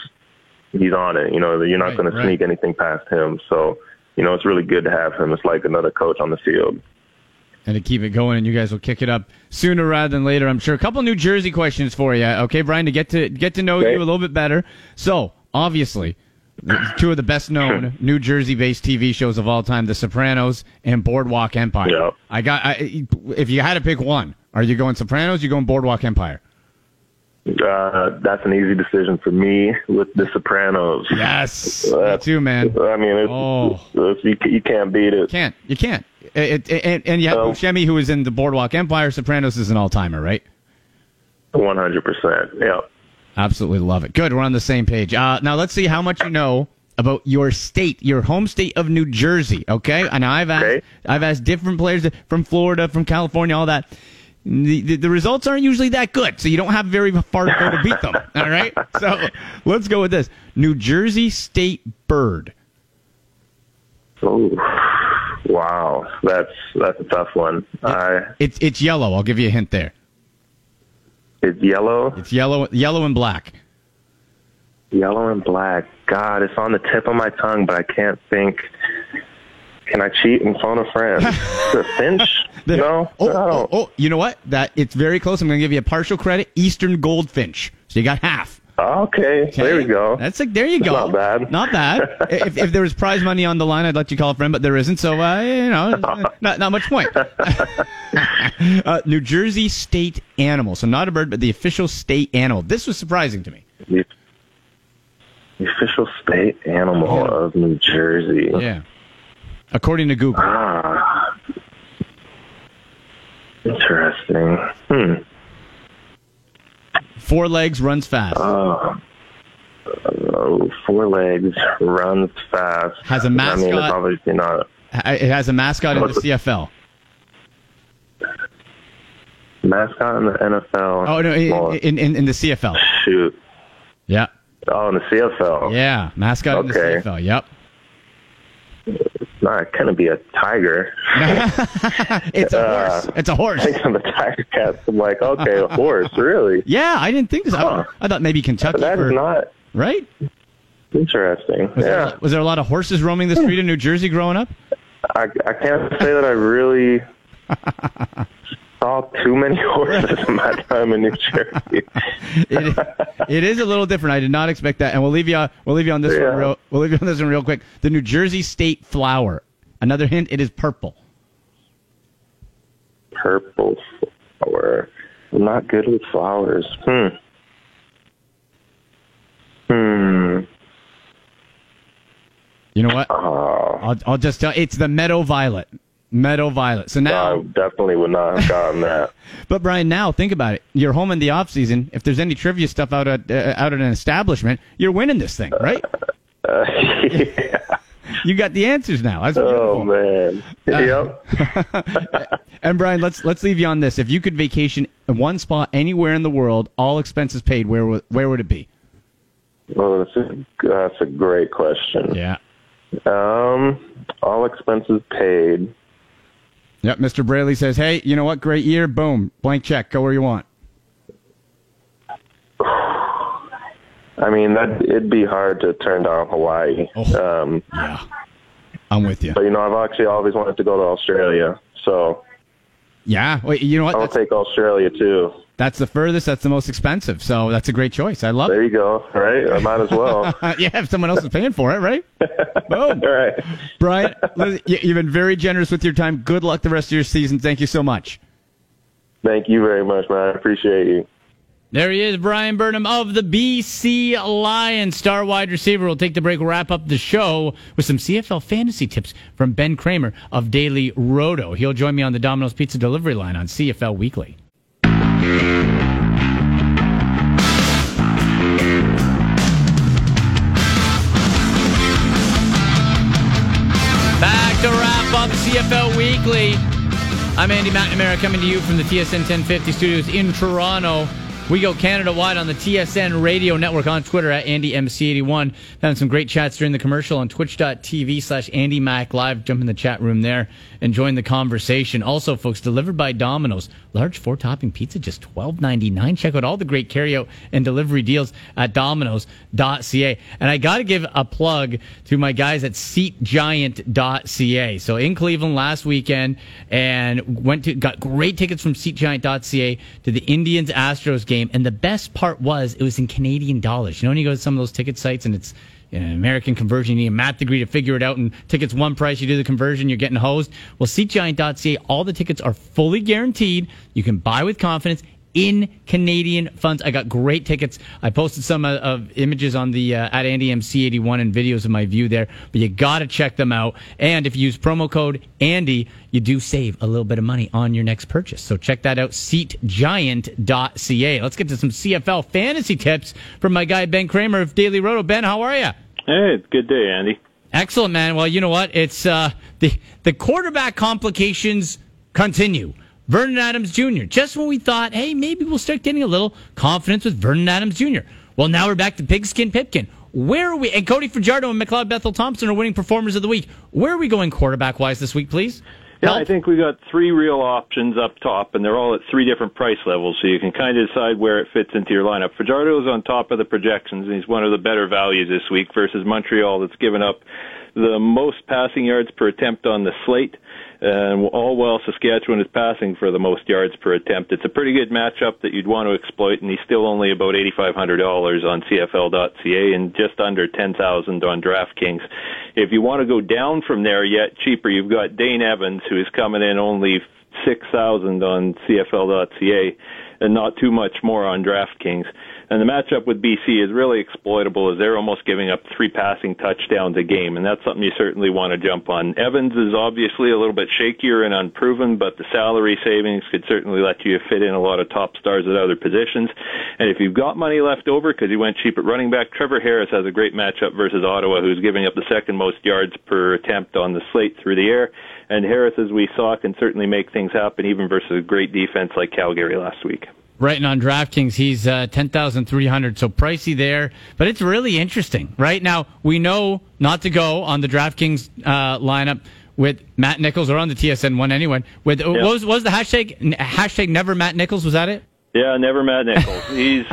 he's on it. You know, you're not Right, going to sneak anything past him. So, you know, it's really good to have him. It's like another coach on the field. and to keep it going, and you guys will kick it up sooner rather than later. I'm sure. A couple New Jersey questions for you, okay, Bryan, to get to get to know Okay. you a little bit better. So, obviously, two of the best known New Jersey-based TV shows of all time, The Sopranos and Boardwalk Empire. Yep. I got. I, if you had to pick one, are you going Sopranos? You going Boardwalk Empire? Uh, that's an easy decision for me with The Sopranos. Yes, me That's- too, man. I mean, it's, Oh. it's, you, you can't beat it. Can't you can't? It, it, and, and you have. Buscemi, who is in the Boardwalk Empire. Sopranos is an all-timer, right? 100%. Yeah. Absolutely love it. Good, we're on the same page. Uh, now let's see how much you know about your state, your home state of New Jersey. Okay, and I've asked, Okay. I've asked different players from Florida, from California, all that. The, the, the results aren't usually that good, so you don't have very far to go to beat them. all right, so let's go with this: New Jersey state bird. Oh, wow. That's that's a tough one. I It's it's yellow. I'll give you a hint there. It's yellow, It's yellow, yellow and black. yellow and black. God, it's on the tip of my tongue, but I can't think. Can I cheat and phone a friend? the finch? The- no, Oh, oh, oh, you know what? That it's very close. I'm going to give you a partial credit. Eastern goldfinch. So you got half. Okay, there we go. That's like there you That's go. not bad. Not bad. if, if there was prize money on the line, I'd let you call a friend, but there isn't. So uh, you know, not not much point. uh, New Jersey state animal. So not a bird, but the official state animal. This was surprising to me. the, the official state animal of New Jersey. Yeah. According to Google. Ah, interesting. Hmm. Four legs, runs fast. Uh, oh, four legs, runs fast. Has a mascot. I mean, it's obviously not It has a mascot in the CFL. mascot in the NFL. Oh no, in in, in the CFL. shoot. Yeah. Oh, in the CFL. Yeah, mascot in the Okay. CFL. Yep. Not gonna be a tiger. It's a Uh, horse. It's a horse. Thinking of the tiger cats. I'm like, okay, a horse, really? Yeah, I didn't think this. I, Huh. I thought maybe Kentucky. That for- is not right. interesting. Was, yeah. there, was there a lot of horses roaming the street in New Jersey growing up? I, I can't say that I really saw too many horses in my time in New Jersey. It, it is a little different. I did not expect that, and we'll leave you. uh, We'll leave you on this Yeah. one. Real, we'll leave you on this one real quick. The New Jersey state flower. Another hint: it is purple. Purple flower. I'm not good with flowers. Hmm. Hmm. You know what? Oh, I'll, I'll just tell. It's the meadow violet. Meadow violet. So now, I definitely would not have gotten that. but Bryan, now think about it. You're home in the off season. If there's any trivia stuff out at uh, out at an establishment, you're winning this thing, right? Uh, yeah. You got the answers now. That's Oh beautiful. man. Uh, yep. And Bryan, let's let's leave you on this. If you could vacation in one spot anywhere in the world, all expenses paid, where would where would it be? Well, that's a, that's a great question. Yeah. Um, all expenses paid. Yep. Mr. Braley says, "Hey, you know what? Great year. Boom. Blank check. Go where you want." I mean, that it'd be hard to turn down Hawaii. Oh. Um, Yeah. I'm with you. but you know, I've actually always wanted to go to Australia, so Yeah. Wait. You know what? I'll That's, take Australia too. That's the furthest. That's the most expensive. So that's a great choice. I love There it. you go. Right? I might as well. yeah. If someone else is paying for it, right? Boom. All right. Bryan, you've been very generous with your time. Good luck the rest of your season. Thank you so much. Thank you very much, man. I appreciate you. There he is, Bryan Burnham of the BC Lions, star wide receiver. We'll take the break, wrap up the show with some CFL fantasy tips from Ben Kramer of Daily Roto. He'll join me on the Domino's Pizza delivery line on CFL Weekly. Back to wrap up CFL Weekly. I'm Andy McNamara coming to you from the TSN 1050 studios in Toronto. We go Canada wide on the TSN radio network on Twitter at AndyMC81. Found some great chats during the commercial on twitch.tv slash AndyMac Live. Jump in the chat room there and join the conversation. Also, folks, delivered by Domino's. Large four topping pizza, just $12.99. Check out all the great carryout and delivery deals at Domino's.ca. And I got to give a plug to my guys at SeatGiant.ca. So in Cleveland last weekend and went to, got great tickets from SeatGiant.ca to the Indians Astros game. And the best part was it was in Canadian dollars. You know, when you go to some of those ticket sites and it's, American conversion, you need a math degree to figure it out, and tickets one price, you do the conversion, you're getting hosed. Well, SeatGiant.ca, all the tickets are fully guaranteed. You can buy with confidence in Canadian funds. I got great tickets. I posted some uh, of images on the uh, at AndyMC81 and videos of my view there, but you got to check them out. And if you use promo code Andy, you do save a little bit of money on your next purchase. So check that out, seatgiant.ca. Let's get to some CFL fantasy tips from my guy Ben Kramer of Daily Roto. Ben, how are you? Hey, good day, Andy. Excellent, man. Well, you know what? It's uh, the the quarterback complications continue. Vernon Adams Jr. Just when we thought, hey, maybe we'll start getting a little confidence with Vernon Adams Jr. Well, now we're back to Pigskin Pipkin. Where are we? And Cody Fajardo and McLeod Bethel Thompson are winning performers of the week. Where are we going quarterback wise this week, please? Yeah, I think we got three real options up top, and they're all at three different price levels, so you can kind of decide where it fits into your lineup. Fajardo is on top of the projections, and he's one of the better values this week versus Montreal, that's given up the most passing yards per attempt on the slate and all while Saskatchewan is passing for the most yards per attempt. It's a pretty good matchup that you'd want to exploit, and he's still only about $8,500 on CFL.ca and just under 10000 on DraftKings. If you want to go down from there yet cheaper, you've got Dane Evans, who is coming in only 6000 on CFL.ca and not too much more on DraftKings. And the matchup with BC is really exploitable as they're almost giving up three passing touchdowns a game, and that's something you certainly want to jump on. Evans is obviously a little bit shakier and unproven, but the salary savings could certainly let you fit in a lot of top stars at other positions. And if you've got money left over because you went cheap at running back, Trevor Harris has a great matchup versus Ottawa, who's giving up the second most yards per attempt on the slate through the air. And Harris, as we saw, can certainly make things happen even versus a great defense like Calgary last week. Right, and on DraftKings, he's uh, 10,300, so pricey there. But it's really interesting. Right now, we know not to go on the DraftKings uh, lineup with Matt Nichols or on the TSN one anyway. With yeah. what, was, what was the hashtag? Hashtag never Matt Nichols, was that it? Yeah, never Matt Nichols. He's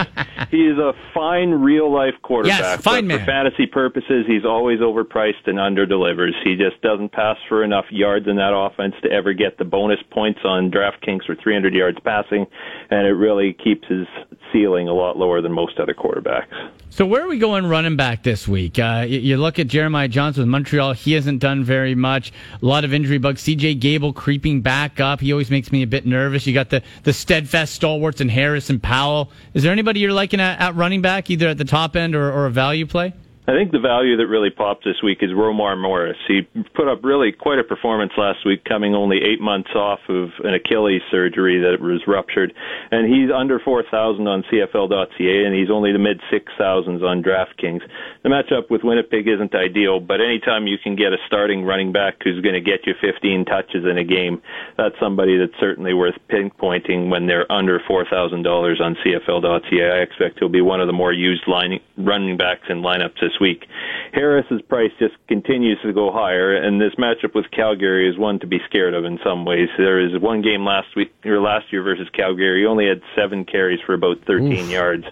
he's a fine real life quarterback. Yes, fine but man. For fantasy purposes, he's always overpriced and underdelivers. He just doesn't pass for enough yards in that offense to ever get the bonus points on DraftKings for 300 yards passing, and it really keeps his ceiling a lot lower than most other quarterbacks. So where are we going running back this week? Uh, you, you, look at Jeremiah Johnson with Montreal. He hasn't done very much. A lot of injury bugs. C.J. Gable creeping back up. He always makes me a bit nervous. You got the, the steadfast stalwarts and Harris and Powell. Is there anybody you're liking at, at running back, either at the top end or, or a value play? I think the value that really popped this week is Romar Morris. He put up really quite a performance last week, coming only eight months off of an Achilles surgery that was ruptured, and he's under four thousand on CFL.ca, and he's only the mid six thousands on DraftKings. The matchup with Winnipeg isn't ideal, but anytime you can get a starting running back who's going to get you 15 touches in a game, that's somebody that's certainly worth pinpointing when they're under four thousand dollars on CFL.ca. I expect he'll be one of the more used line, running backs in lineups this week. Harris's price just continues to go higher, and this matchup with Calgary is one to be scared of in some ways. There is one game last week or last year versus Calgary. He only had seven carries for about 13 Oof. yards,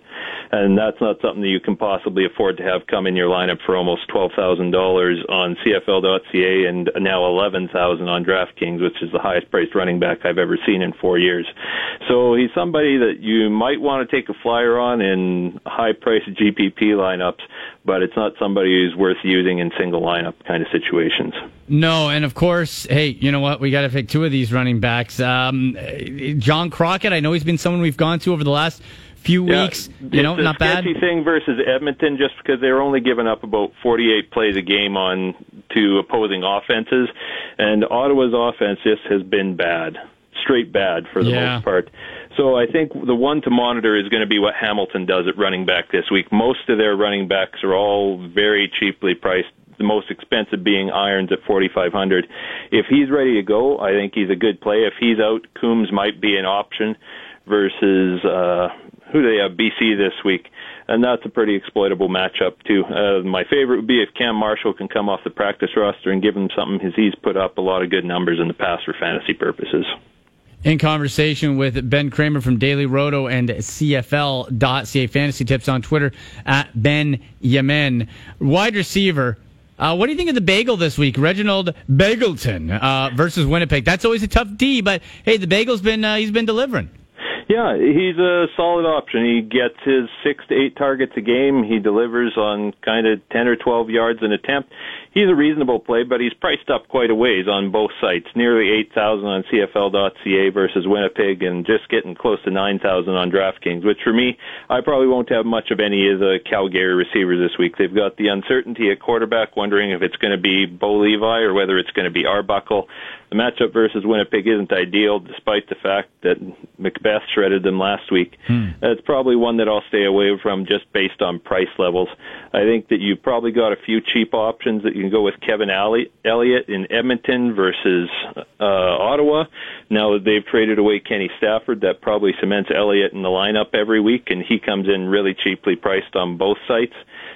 and that's not something that you can possibly afford to have come in your lineup for almost twelve thousand dollars on CFL.ca and now eleven thousand on DraftKings, which is the highest priced running back I've ever seen in four years. So he's somebody that you might want to take a flyer on in high priced GPP lineups, but it's not somebody who's worth using in single lineup kind of situations. No, and of course, hey, you know what? We got to pick two of these running backs. Um, John Crockett, I know he's been someone we've gone to over the last few yeah, weeks. You know, not bad. thing versus Edmonton, just because they're only giving up about 48 plays a game on to opposing offenses, and Ottawa's offense just has been bad, straight bad for the yeah. most part. So I think the one to monitor is going to be what Hamilton does at running back this week. Most of their running backs are all very cheaply priced the most expensive being Irons at 4,500. If he's ready to go, I think he's a good play. If he's out, Coombs might be an option versus uh, who do they have BC this week, and that's a pretty exploitable matchup too. Uh, my favorite would be if Cam Marshall can come off the practice roster and give him something, because he's put up a lot of good numbers in the past for fantasy purposes. In conversation with Ben Kramer from Daily Roto and CFL.ca fantasy tips on Twitter at Ben Yemen. Wide receiver. Uh, what do you think of the bagel this week? Reginald Begelton uh, versus Winnipeg. That's always a tough D, but hey, the bagel's been uh, he's been delivering. Yeah, he's a solid option. He gets his six to eight targets a game. He delivers on kind of 10 or 12 yards an attempt. He's a reasonable play, but he's priced up quite a ways on both sites. Nearly 8,000 on CFL.ca versus Winnipeg and just getting close to 9,000 on DraftKings, which for me, I probably won't have much of any of the Calgary receivers this week. They've got the uncertainty at quarterback, wondering if it's going to be Bo Levi or whether it's going to be Arbuckle. The matchup versus Winnipeg isn't ideal, despite the fact that Macbeth shredded them last week. Hmm. It's probably one that I'll stay away from just based on price levels. I think that you've probably got a few cheap options that you can go with Kevin Elliott in Edmonton versus uh, Ottawa. Now that they've traded away Kenny Stafford, that probably cements Elliott in the lineup every week, and he comes in really cheaply priced on both sites.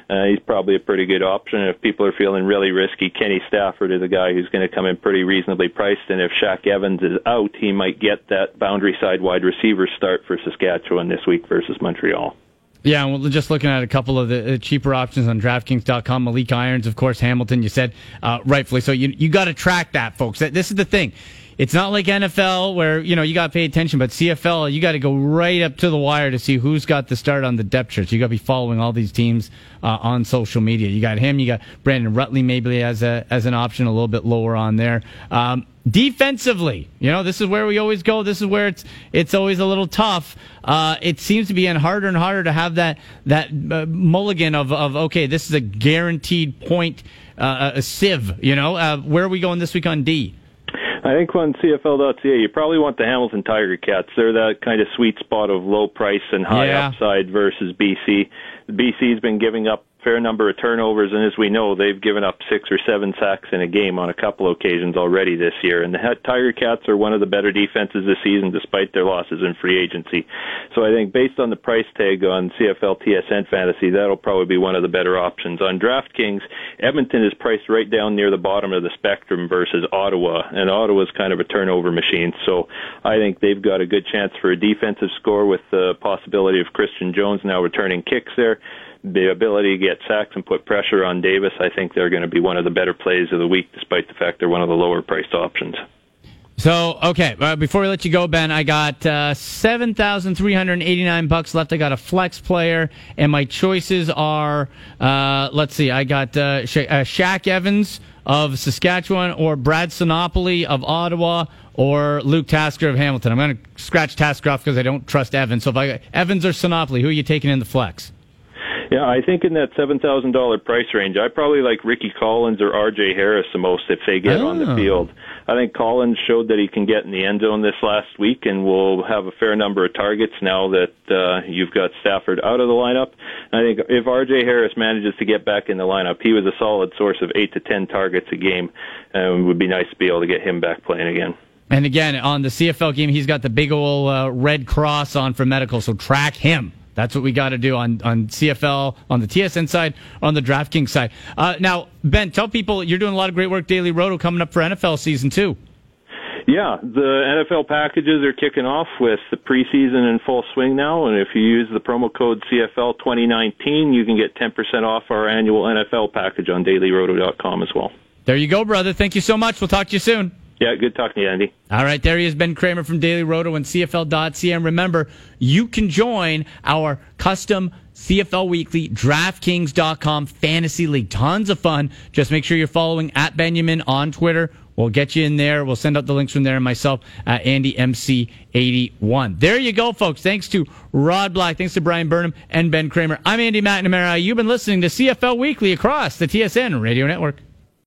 Uh, he's probably a pretty good option. If people are feeling really risky, Kenny Stafford is a guy who's going to come in pretty reasonably priced. And if Shaq Evans is out, he might get that boundary side wide receiver start for Saskatchewan this week versus Montreal. Yeah, well, just looking at a couple of the uh, cheaper options on DraftKings.com. Maleek Irons, of course, Hamilton. You said uh, rightfully so. You you got to track that, folks. This is the thing. It's not like NFL where you know you got to pay attention, but CFL you got to go right up to the wire to see who's got the start on the depth charts. You got to be following all these teams uh, on social media. You got him. You got Brandon Rutley maybe as a as an option, a little bit lower on there. Um, defensively, you know, this is where we always go. This is where it's it's always a little tough. Uh, it seems to be getting harder and harder to have that that uh, mulligan of of okay, this is a guaranteed point, uh, a sieve. You know, uh, where are we going this week on D? I think on CFL.ca, you probably want the Hamilton Tiger Cats. They're that kind of sweet spot of low price and high Yeah. upside versus BC. BC's been giving up fair number of turnovers, and as we know, they've given up six or seven sacks in a game on a couple occasions already this year. And the Tiger Cats are one of the better defenses this season, despite their losses in free agency. So I think based on the price tag on CFL TSN Fantasy, that'll probably be one of the better options. On DraftKings, Edmonton is priced right down near the bottom of the spectrum versus Ottawa, and Ottawa's kind of a turnover machine. So I think they've got a good chance for a defensive score with the possibility of Christian Jones now returning kicks there the ability to get sacks and put pressure on Davis, I think they're going to be one of the better plays of the week, despite the fact they're one of the lower priced options. So okay, uh, before we let you go, Ben, I got uh, seven thousand three hundred eighty-nine bucks left. I got a flex player, and my choices are, uh, let's see, I got uh, Sha- uh, Shaq Evans of Saskatchewan, or Brad Sinopoli of Ottawa, or Luke Tasker of Hamilton. I'm going to scratch Tasker off because I don't trust Evans. So if I Evans or Sinopoli, who are you taking in the flex? Yeah, I think in that seven thousand dollar price range, I probably like Ricky Collins or R.J. Harris the most if they get on the Oh. field. I think Collins showed that he can get in the end zone this last week, and will have a fair number of targets now that uh, you've got Stafford out of the lineup. And I think if R.J. Harris manages to get back in the lineup, he was a solid source of eight to ten targets a game, and it would be nice to be able to get him back playing again. And again, on the CFL game, he's got the big old uh, red cross on for medical, so track him. That's what we got to do on, on CFL, on the TSN side, on the DraftKings side. Uh, now, Ben, tell people you're doing a lot of great work, Daily Roto, coming up for NFL season two. Yeah, the NFL packages are kicking off with the preseason in full swing now, and if you use the promo code CFL 2019, you can get 10% off our annual NFL package on dailyroto.com as well. There you go, brother. Thank you so much. We'll talk to you soon. Yeah, good talking to you, Andy. All right, there he is, Ben Kramer from Daily Roto and CFL.ca. And remember, you can join our custom CFL Weekly DraftKings.com Fantasy League. Tons of fun. Just make sure you're following at Benjamin on Twitter. We'll get you in there. We'll send out the links from there and myself at AndyMC81. There you go, folks. Thanks to Rod Black. Thanks to Bryan Burnham and Ben Kramer. I'm Andy McNamara. You've been listening to CFL Weekly across the TSN Radio Network.